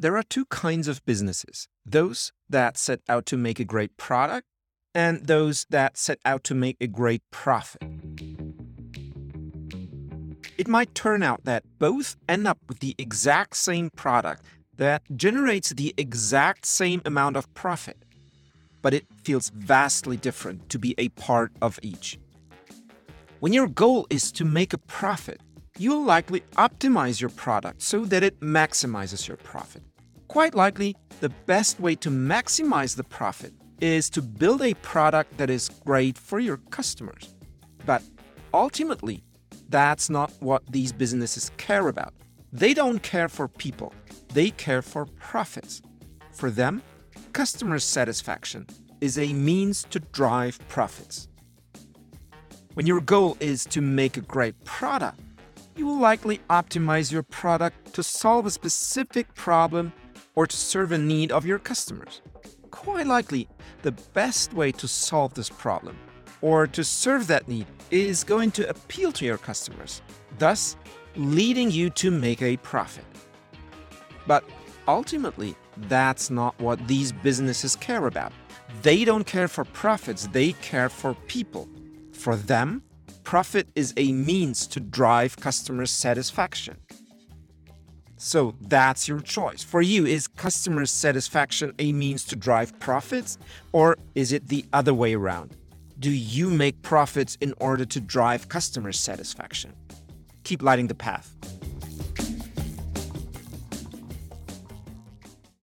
There are two kinds of businesses those that set out to make a great product, and those that set out to make a great profit. It might turn out that both end up with the exact same product that generates the exact same amount of profit, but it feels vastly different to be a part of each. When your goal is to make a profit, you'll likely optimize your product so that it maximizes your profit. Quite likely, the best way to maximize the profit is to build a product that is great for your customers. But ultimately, that's not what these businesses care about. They don't care for people, they care for profits. For them, customer satisfaction is a means to drive profits. When your goal is to make a great product, you will likely optimize your product to solve a specific problem or to serve a need of your customers. Quite likely, the best way to solve this problem or to serve that need is going to appeal to your customers, thus leading you to make a profit. But ultimately, that's not what these businesses care about. They don't care for profits, they care for people. For them, profit is a means to drive customer satisfaction. So that's your choice. For you, is customer satisfaction a means to drive profits, or is it the other way around? Do you make profits in order to drive customer satisfaction? Keep lighting the path.